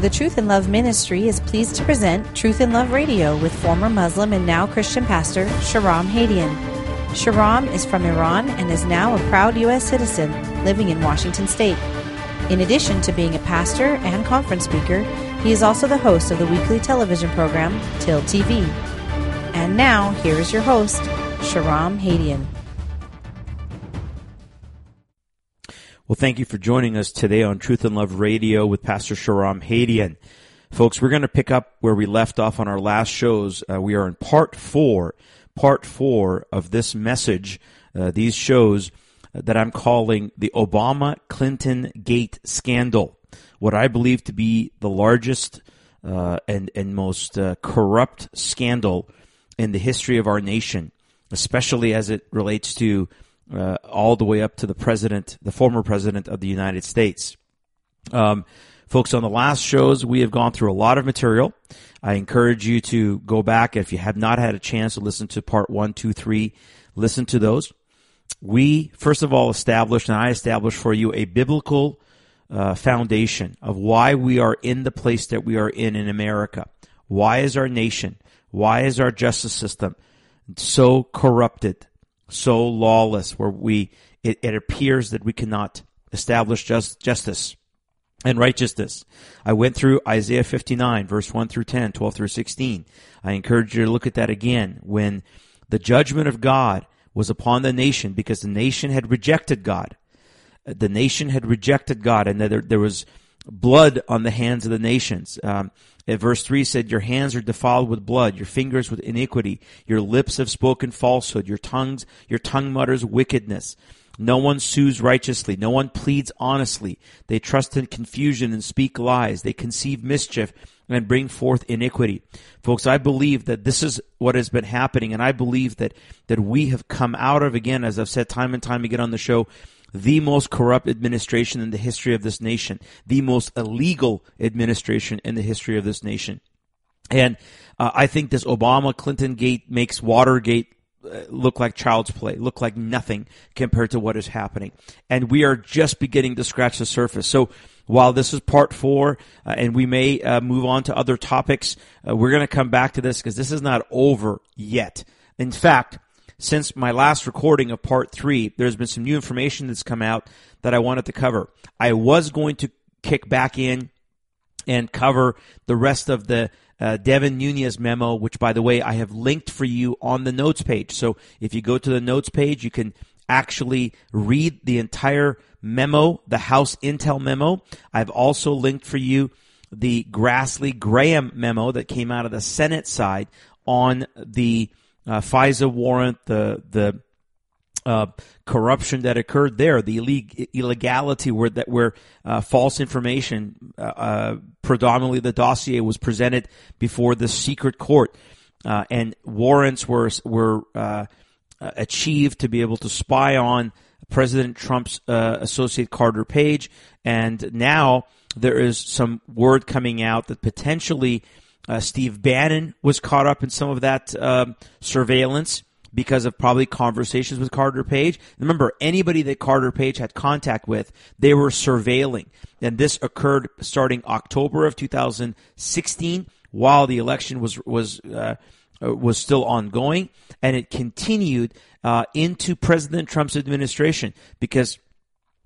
The Truth and Love Ministry is pleased to present Truth and Love Radio with former Muslim and now Christian pastor Shahram Hadian. Shahram is from Iran and is now a proud U.S. citizen living in Washington State. In addition to being a pastor and conference speaker, he is also the host of the weekly television program Till TV. And now, here is your host, Shahram Hadian. Well, thank you for joining us today on Truth and Love Radio with Pastor Shahram Hadian. Folks, we're going to pick up where we left off on our last shows. Uh, we are in part four, part four of this message, uh, these shows that I'm calling the Obama Clinton Gate scandal. What I believe to be the largest uh, and, and most uh, corrupt scandal in the history of our nation, especially as it relates to uh, all the way up to the president, the former president of the United States. Um, folks, on the last shows, we have gone through a lot of material. I encourage you to go back if you have not had a chance to listen to part one, two, three. Listen to those. We first of all established, and I established for you a biblical uh, foundation of why we are in the place that we are in in America. Why is our nation, why is our justice system so corrupted? So lawless where we it, it appears that we cannot establish just, justice and righteousness. I went through Isaiah 59 verse 1 through 10, 12 through 16. I encourage you to look at that again when the judgment of God was upon the nation because the nation had rejected God. The nation had rejected God and there, there was blood on the hands of the nations. Um, verse 3 said, Your hands are defiled with blood, your fingers with iniquity, your lips have spoken falsehood, your tongues, your tongue mutters wickedness. No one sues righteously. No one pleads honestly. They trust in confusion and speak lies. They conceive mischief and bring forth iniquity. Folks, I believe that this is what has been happening, and I believe that, that we have come out of, again, as I've said time and time again on the show, the most corrupt administration in the history of this nation, the most illegal administration in the history of this nation. And uh, I think this Obama Clinton gate makes Watergate uh, look like child's play, look like nothing compared to what is happening. And we are just beginning to scratch the surface. So while this is part four, uh, and we may uh, move on to other topics, uh, we're going to come back to this because this is not over yet. In fact, since my last recording of part three, there's been some new information that's come out that I wanted to cover. I was going to kick back in and cover the rest of the uh, Devin Nunes memo, which by the way, I have linked for you on the notes page. So if you go to the notes page, you can actually read the entire memo, the House Intel memo. I've also linked for you the Grassley Graham memo that came out of the Senate side on the uh, FISA warrant, the the uh, corruption that occurred there, the illeg- illegality where that where uh, false information, uh, uh, predominantly the dossier, was presented before the secret court, uh, and warrants were were achieved to be able to spy on President Trump's associate Carter Page, and now there is some word coming out that potentially uh, Steve Bannon was caught up in some of that um, surveillance because of probably conversations with Carter Page. Remember, anybody that Carter Page had contact with, they were surveilling. And this occurred starting October of 2016 while the election was, was, uh, uh, was still ongoing. And it continued uh, into President Trump's administration because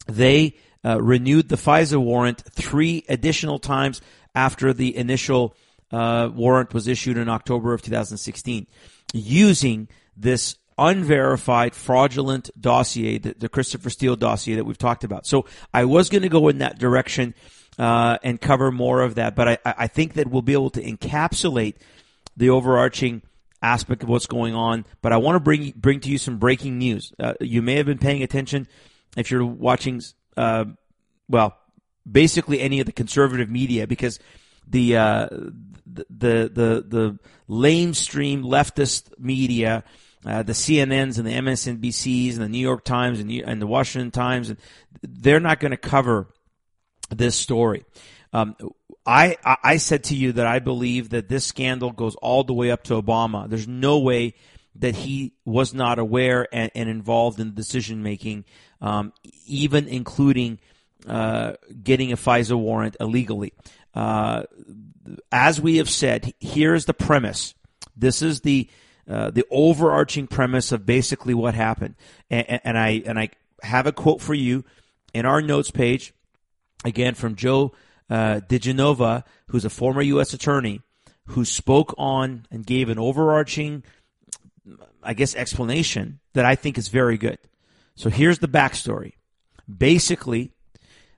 they uh, renewed the FISA warrant three additional times after the initial uh, warrant was issued in October of 2016 using this unverified fraudulent dossier, the, the, Christopher Steele dossier that we've talked about. So I was going to go in that direction uh, and cover more of that, but I, I think that we'll be able to encapsulate the overarching aspect of what's going on. But I want to bring bring to you some breaking news. Uh, you may have been paying attention if you're watching, uh, well, basically any of the conservative media because the uh, the the the lamestream leftist media, uh, the CNNs and the MSNBCs and the New York Times and, and the Washington Times, and they're not going to cover this story. Um, I I said to you that I believe that this scandal goes all the way up to Obama. There's no way that he was not aware and, and involved in decision making, um, even including uh, getting a FISA warrant illegally. Uh, as we have said, here's the premise. This is the uh, the overarching premise of basically what happened, and, and I and I have a quote for you in our notes page, again from Joe uh, DiGenova, who's a former U.S. attorney, who spoke on and gave an overarching, I guess, explanation that I think is very good. So here's the backstory. Basically,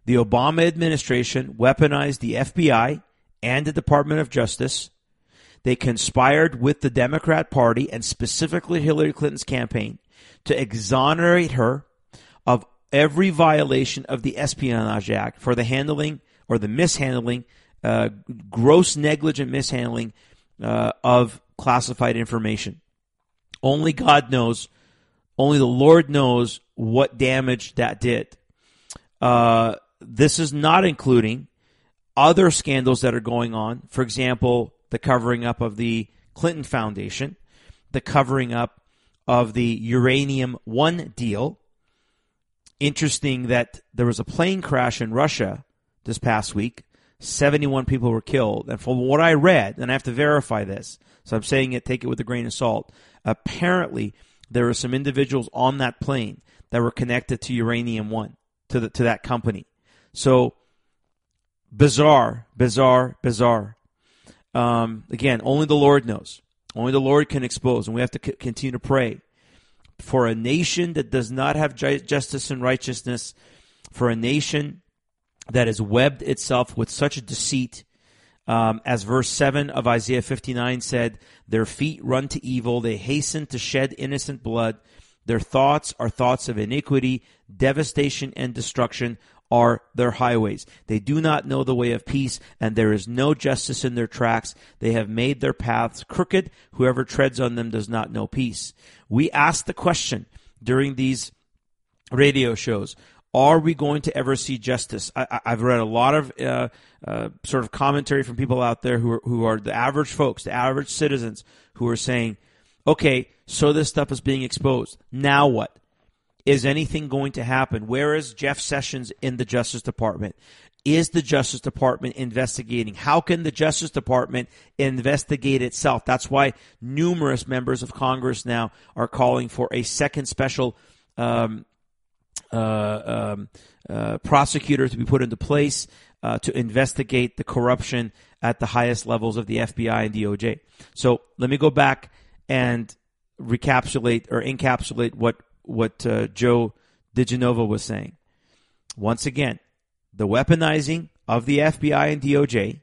the Obama administration weaponized the FBI and the Department of Justice. They conspired with the Democrat Party and specifically Hillary Clinton's campaign to exonerate her of every violation of the Espionage Act for the handling or the mishandling, uh, gross negligent mishandling uh, of classified information. Only God knows, only the Lord knows what damage that did. Uh, this is not including other scandals that are going on. For example, the covering up of the Clinton Foundation, the covering up of the Uranium One deal, interesting that there was a plane crash in Russia this past week. 71 people were killed. And from what I read, and I have to verify this, so I'm saying it, take it with a grain of salt. Apparently, there were some individuals on that plane that were connected to Uranium One, to the, to that company. So, bizarre, bizarre, bizarre. Um, again, only the Lord knows. Only the Lord can expose, and we have to c- continue to pray for a nation that does not have justice and righteousness, for a nation that has webbed itself with such a deceit. Um, as verse 7 of Isaiah 59 said, their feet run to evil, they hasten to shed innocent blood. Their thoughts are thoughts of iniquity, devastation, and destruction are their highways. They do not know the way of peace, and there is no justice in their tracks. They have made their paths crooked. Whoever treads on them does not know peace. We ask the question during these radio shows are we going to ever see justice? I, have read a lot of uh, uh, sort of commentary from people out there who are, who are the average folks, the average citizens, who are saying, okay, so this stuff is being exposed. Now what? Is anything going to happen? Where is Jeff Sessions in the Justice Department? Is the Justice Department investigating? How can the Justice Department investigate itself? That's why numerous members of Congress now are calling for a second special um, uh, um, uh, prosecutor to be put into place uh, to investigate the corruption at the highest levels of the FBI and DOJ. So let me go back and recapitulate or encapsulate what what uh, Joe DiGenova was saying. Once again, the weaponizing of the FBI and DOJ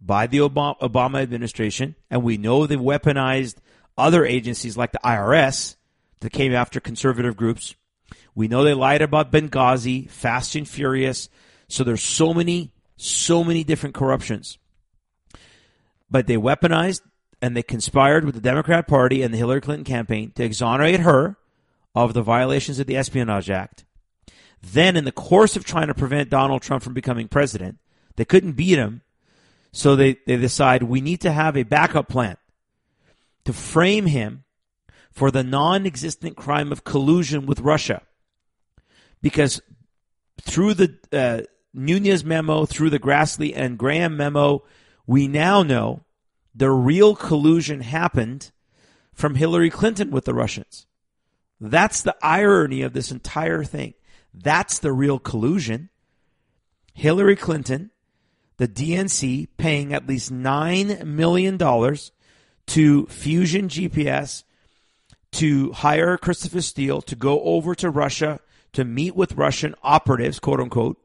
by the Obama, administration, and we know they weaponized other agencies like the IRS that came after conservative groups. We know they lied about Benghazi, Fast and Furious. So there's so many, so many different corruptions. But they weaponized and they conspired with the Democrat Party and the Hillary Clinton campaign to exonerate her of the violations of the Espionage Act. Then, in the course of trying to prevent Donald Trump from becoming president, they couldn't beat him. So they, they decide we need to have a backup plan to frame him for the non existent crime of collusion with Russia. Because through the uh, Nunes memo, through the Grassley and Graham memo, we now know the real collusion happened from Hillary Clinton with the Russians. That's the irony of this entire thing. That's the real collusion. Hillary Clinton, the DNC, paying at least $9 million to Fusion GPS to hire Christopher Steele to go over to Russia to meet with Russian operatives, quote unquote,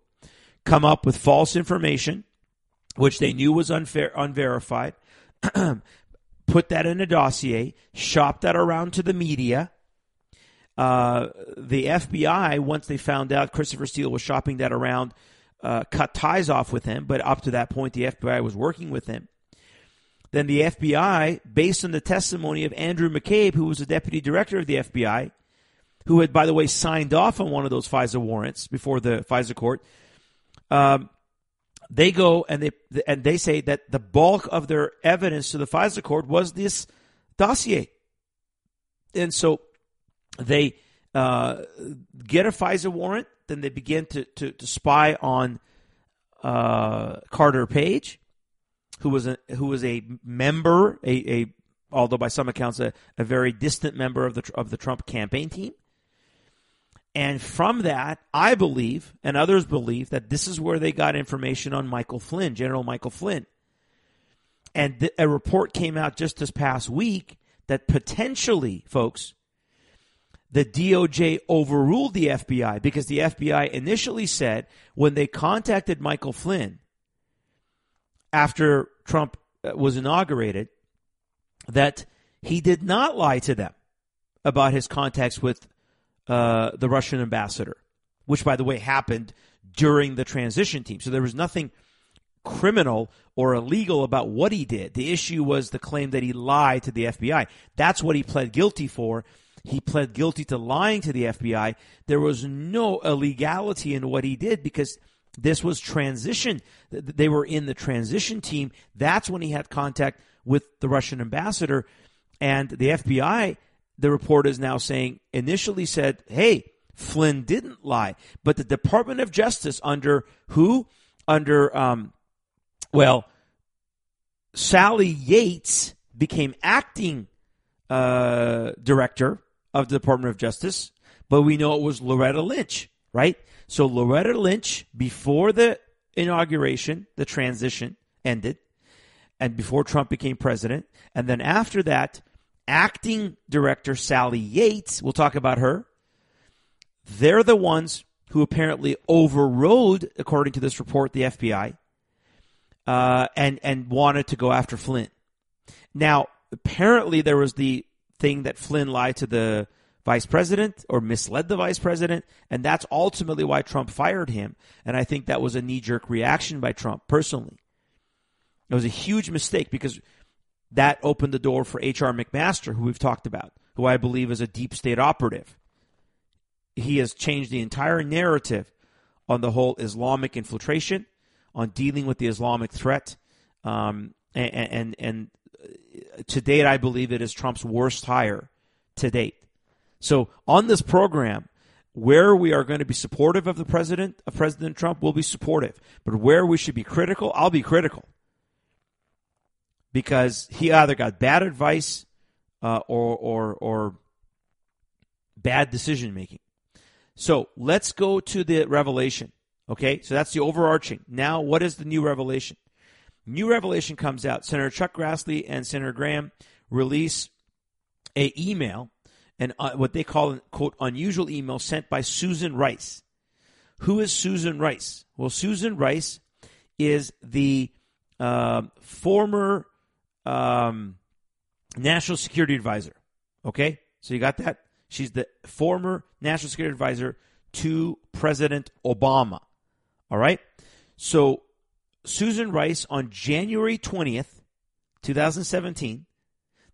come up with false information, which they knew was unfair, unverified, put that in a dossier, shop that around to the media, uh, the FBI, once they found out Christopher Steele was shopping that around, uh, cut ties off with him. But up to that point, the FBI was working with him. Then the FBI, based on the testimony of Andrew McCabe, who was the deputy director of the FBI, who had, by the way, signed off on one of those FISA warrants before the FISA court, um, they go and they and they say that the bulk of their evidence to the FISA court was this dossier. And so they uh, get a FISA warrant. Then they begin to, to, to spy on uh, Carter Page, who was a who was a member, a, a although by some accounts a, a very distant member of the of the Trump campaign team. And from that, I believe, and others believe, that this is where they got information on Michael Flynn, General Michael Flynn. And th- a report came out just this past week that potentially, folks, the DOJ overruled the FBI because the FBI initially said when they contacted Michael Flynn after Trump uh, was inaugurated that he did not lie to them about his contacts with uh, the Russian ambassador, which, by the way, happened during the transition team. So there was nothing criminal or illegal about what he did. The issue was the claim that he lied to the FBI. That's what he pled guilty for. He pled guilty to lying to the FBI. There was no illegality in what he did because this was transition. They were in the transition team. That's when he had contact with the Russian ambassador. And the FBI, the report is now saying, initially said, hey, Flynn didn't lie. But the Department of Justice, under who? Under um, well, Sally Yates became acting uh, director of the Department of Justice, but we know it was Loretta Lynch, right? So Loretta Lynch, before the inauguration, the transition ended, and before Trump became president, and then after that, acting director Sally Yates, we'll talk about her. They're the ones who apparently overrode, according to this report, the FBI uh, and and wanted to go after Flynn. Now, apparently, there was the thing that Flynn lied to the vice president or misled the vice president, and that's ultimately why Trump fired him. And I think that was a knee jerk reaction by Trump personally. It was a huge mistake because that opened the door for H.R. McMaster, who we've talked about, who I believe is a deep state operative. He has changed the entire narrative on the whole Islamic infiltration on dealing with the Islamic threat. Um, and, and, and to date, I believe it is Trump's worst hire to date. So on this program, where we are going to be supportive of the president, of President Trump, we'll be supportive. But where we should be critical, I'll be critical. Because he either got bad advice uh, or, or, or bad decision making. So let's go to the revelation. Okay, so that's the overarching. Now, what is the new revelation? New revelation comes out. Senator Chuck Grassley and Senator Graham release a email, and uh, what they call quote unusual email sent by Susan Rice. Who is Susan Rice? Well, Susan Rice is the uh, former um, national security advisor. Okay, so you got that. She's the former national security advisor to President Obama. All right. So Susan Rice on January 20th, 2017,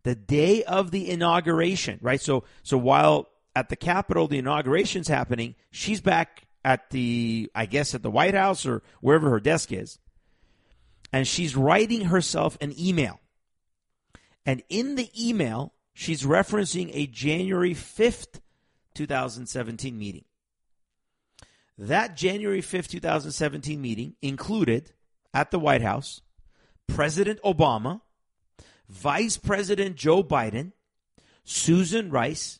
the day of the inauguration, right? So so while at the Capitol the inauguration's happening, she's back at the I guess at the White House or wherever her desk is. And she's writing herself an email. And in the email, she's referencing a January 5th, 2017 meeting. That January 5th, 2017 meeting included at the White House President Obama, Vice President Joe Biden, Susan Rice,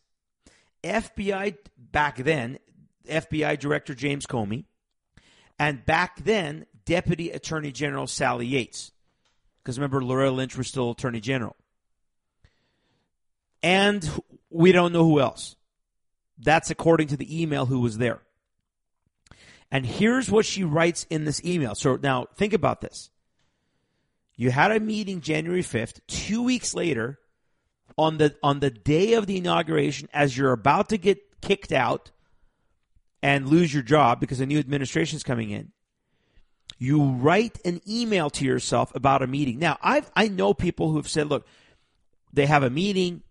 FBI back then, FBI Director James Comey, and back then, Deputy Attorney General Sally Yates. Because remember, Loretta Lynch was still Attorney General. And we don't know who else. That's according to the email who was there. And here's what she writes in this email. So now think about this. You had a meeting January 5th. Two weeks later, on the on the day of the inauguration, as you're about to get kicked out and lose your job because a new administration is coming in, you write an email to yourself about a meeting. Now, I've I know people who have said, look, they have a meeting,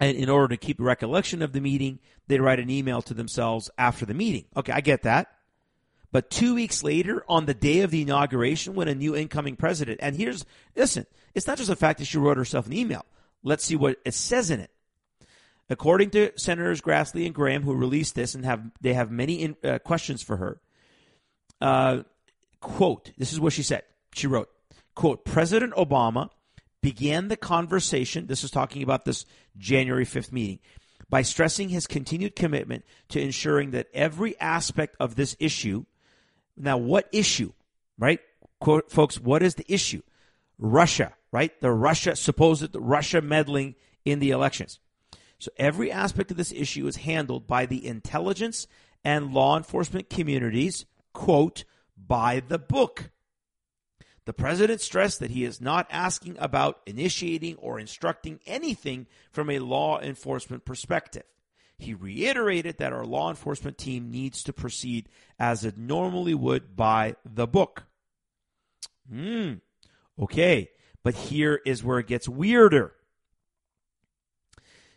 and in order to keep recollection of the meeting, they write an email to themselves after the meeting. Okay, I get that. But two weeks later, on the day of the inauguration, when a new incoming president, and here's, listen, it's not just the fact that she wrote herself an email. Let's see what it says in it. According to Senators Grassley and Graham, who released this and have they have many in, uh, questions for her. Uh, quote: This is what she said. She wrote, "Quote: President Obama began the conversation. This is talking about this January fifth meeting." By stressing his continued commitment to ensuring that every aspect of this issue. Now, what issue? Right, Quote, folks. What is the issue? Russia, right? The Russia supposed Russia meddling in the elections. So every aspect of this issue is handled by the intelligence and law enforcement communities, quote, by the book. The president stressed that he is not asking about initiating or instructing anything from a law enforcement perspective. He reiterated that our law enforcement team needs to proceed as it normally would by the book. Hmm. Okay. But here is where it gets weirder.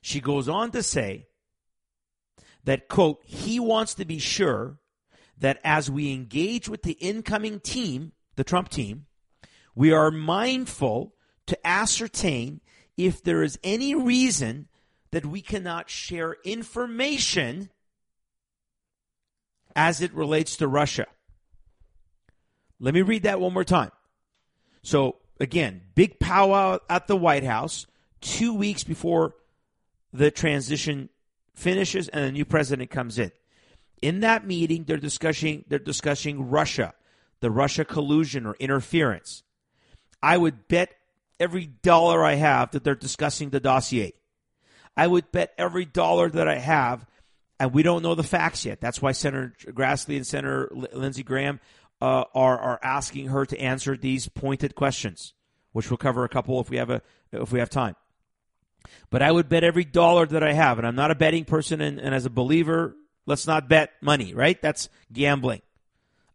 She goes on to say that, quote, he wants to be sure that as we engage with the incoming team, the Trump team, we are mindful to ascertain if there is any reason that we cannot share information as it relates to Russia. Let me read that one more time. So, again, big powwow at the White House two weeks before the transition finishes and a new president comes in. In that meeting, they're discussing they're discussing Russia, the Russia collusion or interference. I would bet every dollar I have that they're discussing the dossier. I would bet every dollar that I have, and we don't know the facts yet. That's why Senator Grassley and Senator Lindsey Graham uh, are are asking her to answer these pointed questions, which we'll cover a couple if we have a if we have time. But I would bet every dollar that I have, and I'm not a betting person, and, and as a believer, let's not bet money, right? That's gambling.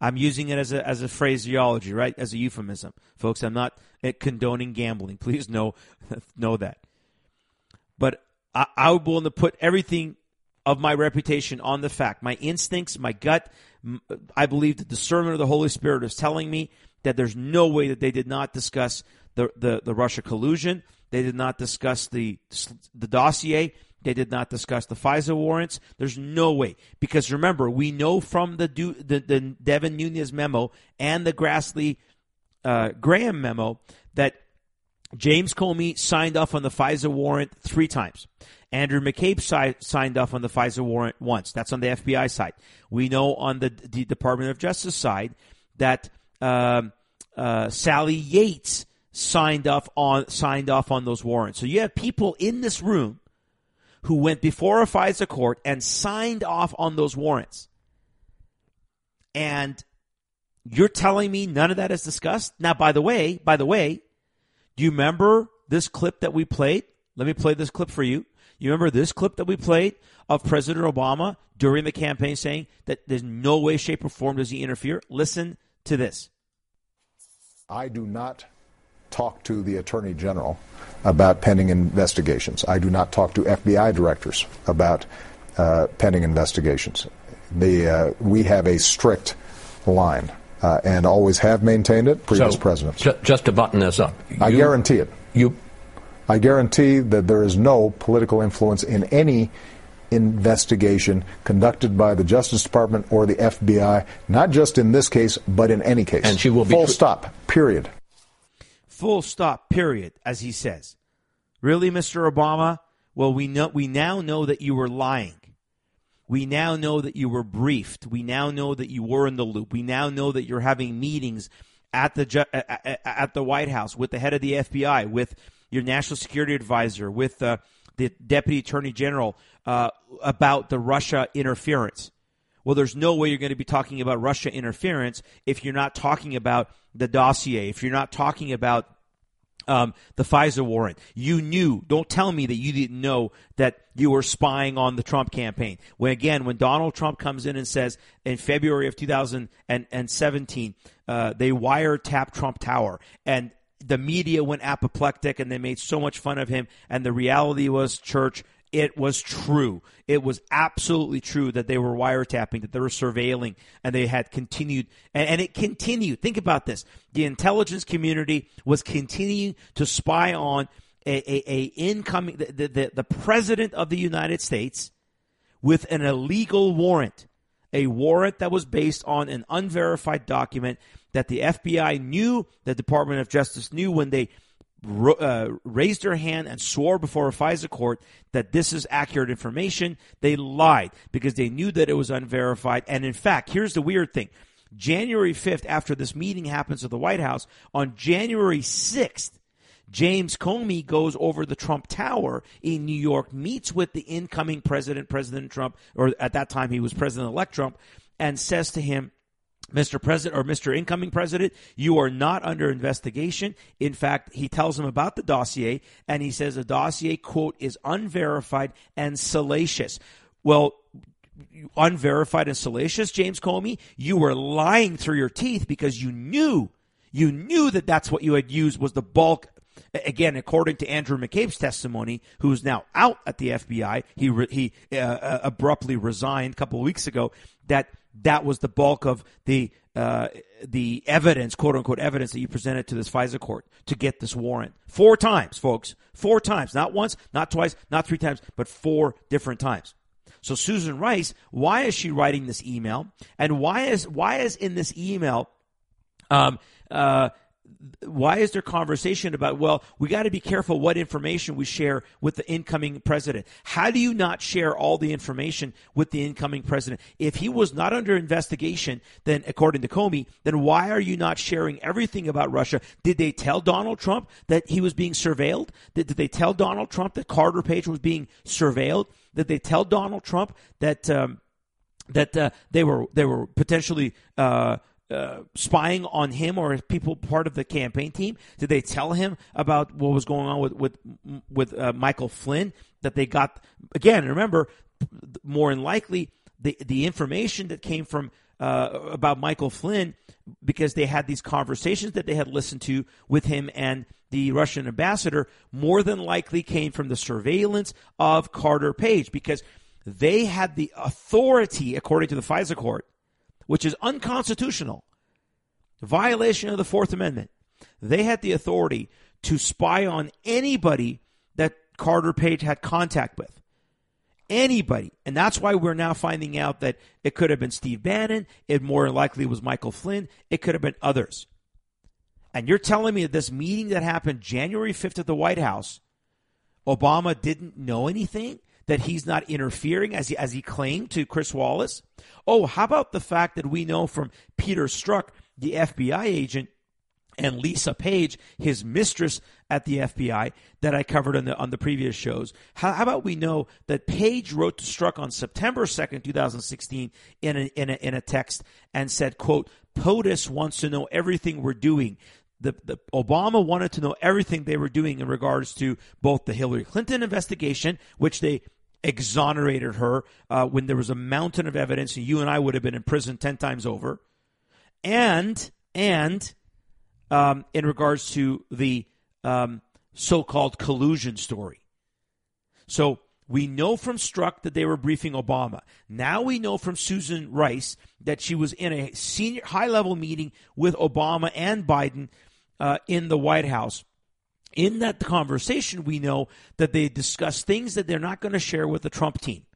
I'm using it as a as a phraseology, right? As a euphemism, folks. I'm not condoning gambling. Please know know that. But I, I would willing to put everything of my reputation on the fact, my instincts, my gut. I believe the discernment of the Holy Spirit is telling me that there's no way that they did not discuss the the, the Russia collusion they did not discuss the the dossier. They did not discuss the FISA warrants. There's no way because remember we know from the the, the Devin Nunes memo and the Grassley uh, Graham memo that James Comey signed off on the FISA warrant three times. Andrew McCabe si- signed off on the FISA warrant once. That's on the FBI side. We know on the, the Department of Justice side that um, uh, Sally Yates signed off on signed off on those warrants. So you have people in this room who went before a FISA court and signed off on those warrants. And you're telling me none of that is discussed? Now by the way, by the way, do you remember this clip that we played? Let me play this clip for you. You remember this clip that we played of President Obama during the campaign saying that there's no way, shape, or form does he interfere? Listen to this. I do not talk to the Attorney General about pending investigations. I do not talk to FBI directors about uh, pending investigations. The, uh, we have a strict line uh, and always have maintained it, previous so, presidents. Ju- just to button this up. You, I guarantee it. You, I guarantee that there is no political influence in any investigation conducted by the Justice Department or the FBI, not just in this case, but in any case. And she will be full stop. Period. Full stop, period, as he says. Really, Mr. Obama? Well, we know we now know that you were lying. We now know that you were briefed. We now know that you were in the loop. We now know that you're having meetings at the at the White House with the head of the FBI, with your national security advisor, with uh, the deputy attorney general uh, about the Russia interference. Well, there's no way you're going to be talking about Russia interference if you're not talking about the dossier, if you're not talking about um, the FISA warrant. You knew. Don't tell me that you didn't know that you were spying on the Trump campaign. When again, when Donald Trump comes in and says in February of 2017, uh, they wiretapped Trump Tower and the media went apoplectic and they made so much fun of him. And the reality was, church, it was true. It was absolutely true that they were wiretapping, that they were surveilling, and they had continued, and, and, it continued. Think about this. The intelligence community was continuing to spy on a, a, a incoming the, the the president of the United States with an illegal warrant, a warrant that was based on an unverified document that the FBI knew, the Department of Justice knew when they uh, raised their hand and swore before a FISA court that this is accurate information. They lied because they knew that it was unverified. And in fact, here's the weird thing. January 5th, after this meeting happens at the White House, on January 6th, James Comey goes over the Trump Tower in New York, meets with the incoming president, President Trump, or at that time he was President elect Trump, and says to him, Mr. President or Mr. Incoming President, you are not under investigation. In fact, he tells him about the dossier and he says the dossier, quote, is unverified and salacious. Well, unverified and salacious, James Comey, you were lying through your teeth because you knew, you knew that that's what you had used was the bulk Again, according to Andrew McCabe's testimony, who's now out at the FBI, he re, he uh, uh, abruptly resigned a couple of weeks ago. That that was the bulk of the uh, the evidence, quote unquote evidence that you presented to this FISA court to get this warrant. Four times, folks. Four times. Not once, not twice, not three times, but four different times. So Susan Rice, why is she writing this email? And why is why is in this email um, uh, why is there conversation about well we got to be careful what information we share with the incoming president. How do you not share all the information with the incoming president? If he was not under investigation then according to comey then why are you not sharing everything about russia? Did they tell donald trump that he was being surveilled? Did, did they tell donald trump that carter page was being surveilled? Did they tell donald trump that um, that uh, they were they were potentially uh, uh, spying on him or people part of the campaign team? Did they tell him about what was going on with with with uh, Michael Flynn? That they got again. Remember, more than likely, the the information that came from uh, about Michael Flynn because they had these conversations that they had listened to with him and the Russian ambassador more than likely came from the surveillance of Carter Page because they had the authority, according to the FISA court, which is unconstitutional, violation of the Fourth Amendment. They had the authority to spy on anybody that Carter Page had contact with. Anybody. And that's why we're now finding out that it could have been Steve Bannon. It more likely was Michael Flynn. It could have been others. And you're telling me that this meeting that happened January 5th at the White House, Obama didn't know anything? That he's not interfering as he, as he claimed to Chris Wallace? Oh, how about the fact that we know from Peter Strzok, the FBI agent, and Lisa Page, his mistress at the FBI, that I covered on the on the previous shows. How, how about we know that Page wrote to Strzok on September second, two thousand sixteen, in a, in a in a text and said, "quote POTUS wants to know everything we're doing." The, the, Obama wanted to know everything they were doing in regards to both the Hillary Clinton investigation, which they exonerated her uh, when there was a mountain of evidence, and you and I would have been in prison ten times over. And and um, in regards to the um, so-called collusion story, so we know from Strzok that they were briefing Obama. Now we know from Susan Rice that she was in a senior high-level meeting with Obama and Biden uh, in the White House in that conversation, we know that they discuss things that they're not going to share with the Trump team.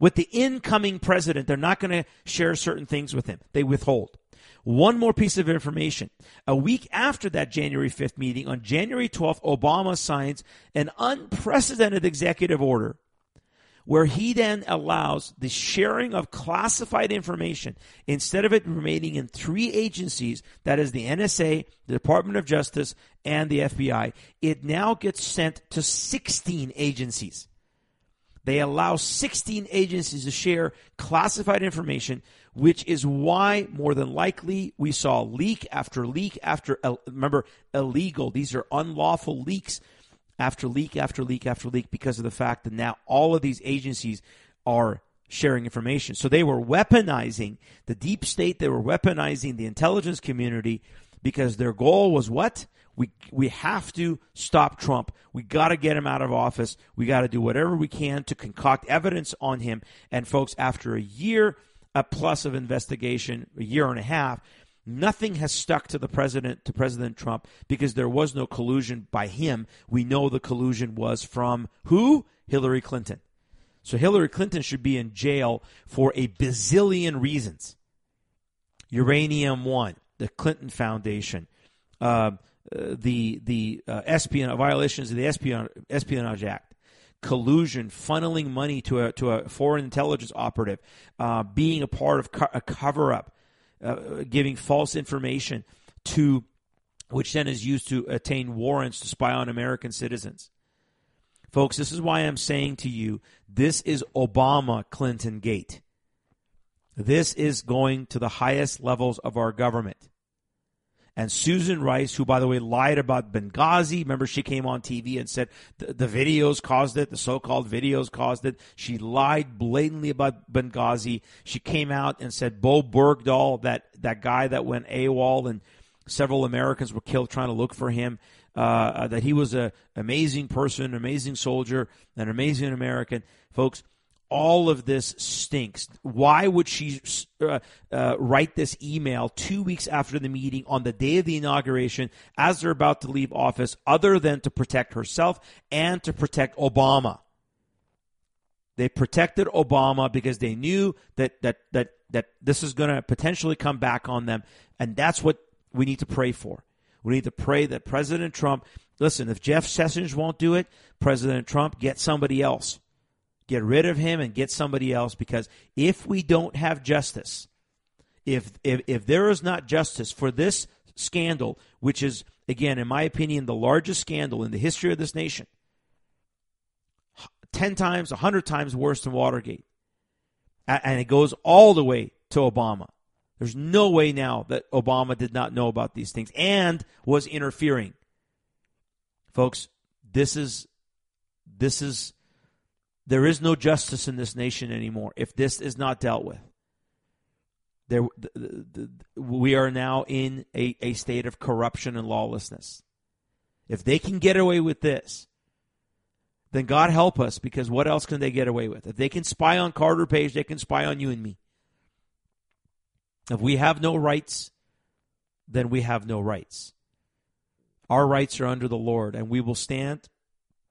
With the incoming president, they're not going to share certain things with him. They withhold. One more piece of information. A week after that January 5th meeting, on January 12th, Obama signs an unprecedented executive order where he then allows the sharing of classified information instead of it remaining in three agencies that is the NSA, the Department of Justice, and the FBI. It now gets sent to 16 agencies. They allow 16 agencies to share classified information, which is why more than likely we saw leak after leak after, remember, illegal. These are unlawful leaks after leak after leak after leak because of the fact that now all of these agencies are sharing information. So they were weaponizing the deep state, they were weaponizing the intelligence community because their goal was what? We we have to stop Trump. We got to get him out of office. We got to do whatever we can to concoct evidence on him. And folks, after a year a plus of investigation, a year and a half, Nothing has stuck to the president to President Trump because there was no collusion by him. We know the collusion was from who? Hillary Clinton. So Hillary Clinton should be in jail for a bazillion reasons. Uranium One, the Clinton Foundation, uh, the the uh, espionage violations of the espionage Act, collusion, funneling money to a to a foreign intelligence operative, uh, being a part of co- a cover up, uh, giving false information to, which then is used to attain warrants to spy on American citizens. Folks, this is why I'm saying to you, this is Obama Clinton gate. This is going to the highest levels of our government. And Susan Rice, who, by the way, lied about Benghazi. Remember, she came on TV and said the, the videos caused it, the so called videos caused it. She lied blatantly about Benghazi. She came out and said Bowe Bergdahl, that, that guy that went AWOL and several Americans were killed trying to look for him, uh, uh that he was an amazing person, amazing soldier, an amazing American. Folks, all of this stinks. Why would she uh, uh, write this email two weeks after the meeting on the day of the inauguration as they're about to leave office, other than to protect herself and to protect Obama? They protected Obama because they knew that that that that this is going to potentially come back on them, and that's what we need to pray for. We need to pray that President Trump. Listen, if Jeff Sessions won't do it, President Trump get somebody else Get rid of him and get somebody else because if we don't have justice, if, if, if there is not justice for this scandal, which is, again, in my opinion, the largest scandal in the history of this nation, 10 times, a 100 times worse than Watergate, and it goes all the way to Obama. There's no way now that Obama did not know about these things and was interfering. Folks, this is this is there is no justice in this nation anymore if this is not dealt with. There, the, the, the, we are now in a, a state of corruption and lawlessness. If they can get away with this, then God help us because what else can they get away with? If they can spy on Carter Page, they can spy on you and me. If we have no rights, then we have no rights. Our rights are under the Lord, and we will stand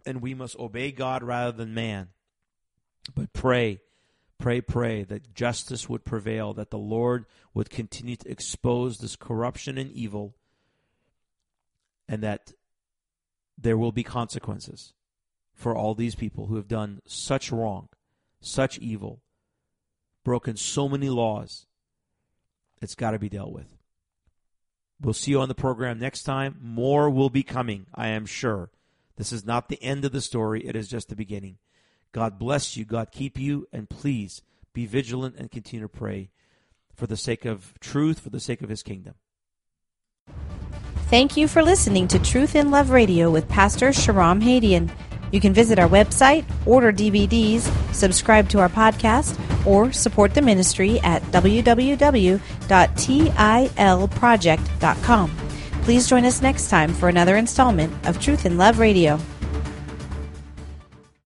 and we must obey God rather than man. But pray, pray, pray that justice would prevail, that the Lord would continue to expose this corruption and evil, and that there will be consequences for all these people who have done such wrong, such evil, broken so many laws. It's got to be dealt with. We'll see you on the program next time. More will be coming, I am sure. This is not the end of the story, it is just the beginning. God bless you. God keep you. And please be vigilant and continue to pray for the sake of truth, for the sake of his kingdom. Thank you for listening to Truth in Love Radio with Pastor Shahram Hadian. You can visit our website, order DVDs, subscribe to our podcast, or support the ministry at www.tilproject.com. Please join us next time for another installment of Truth in Love Radio.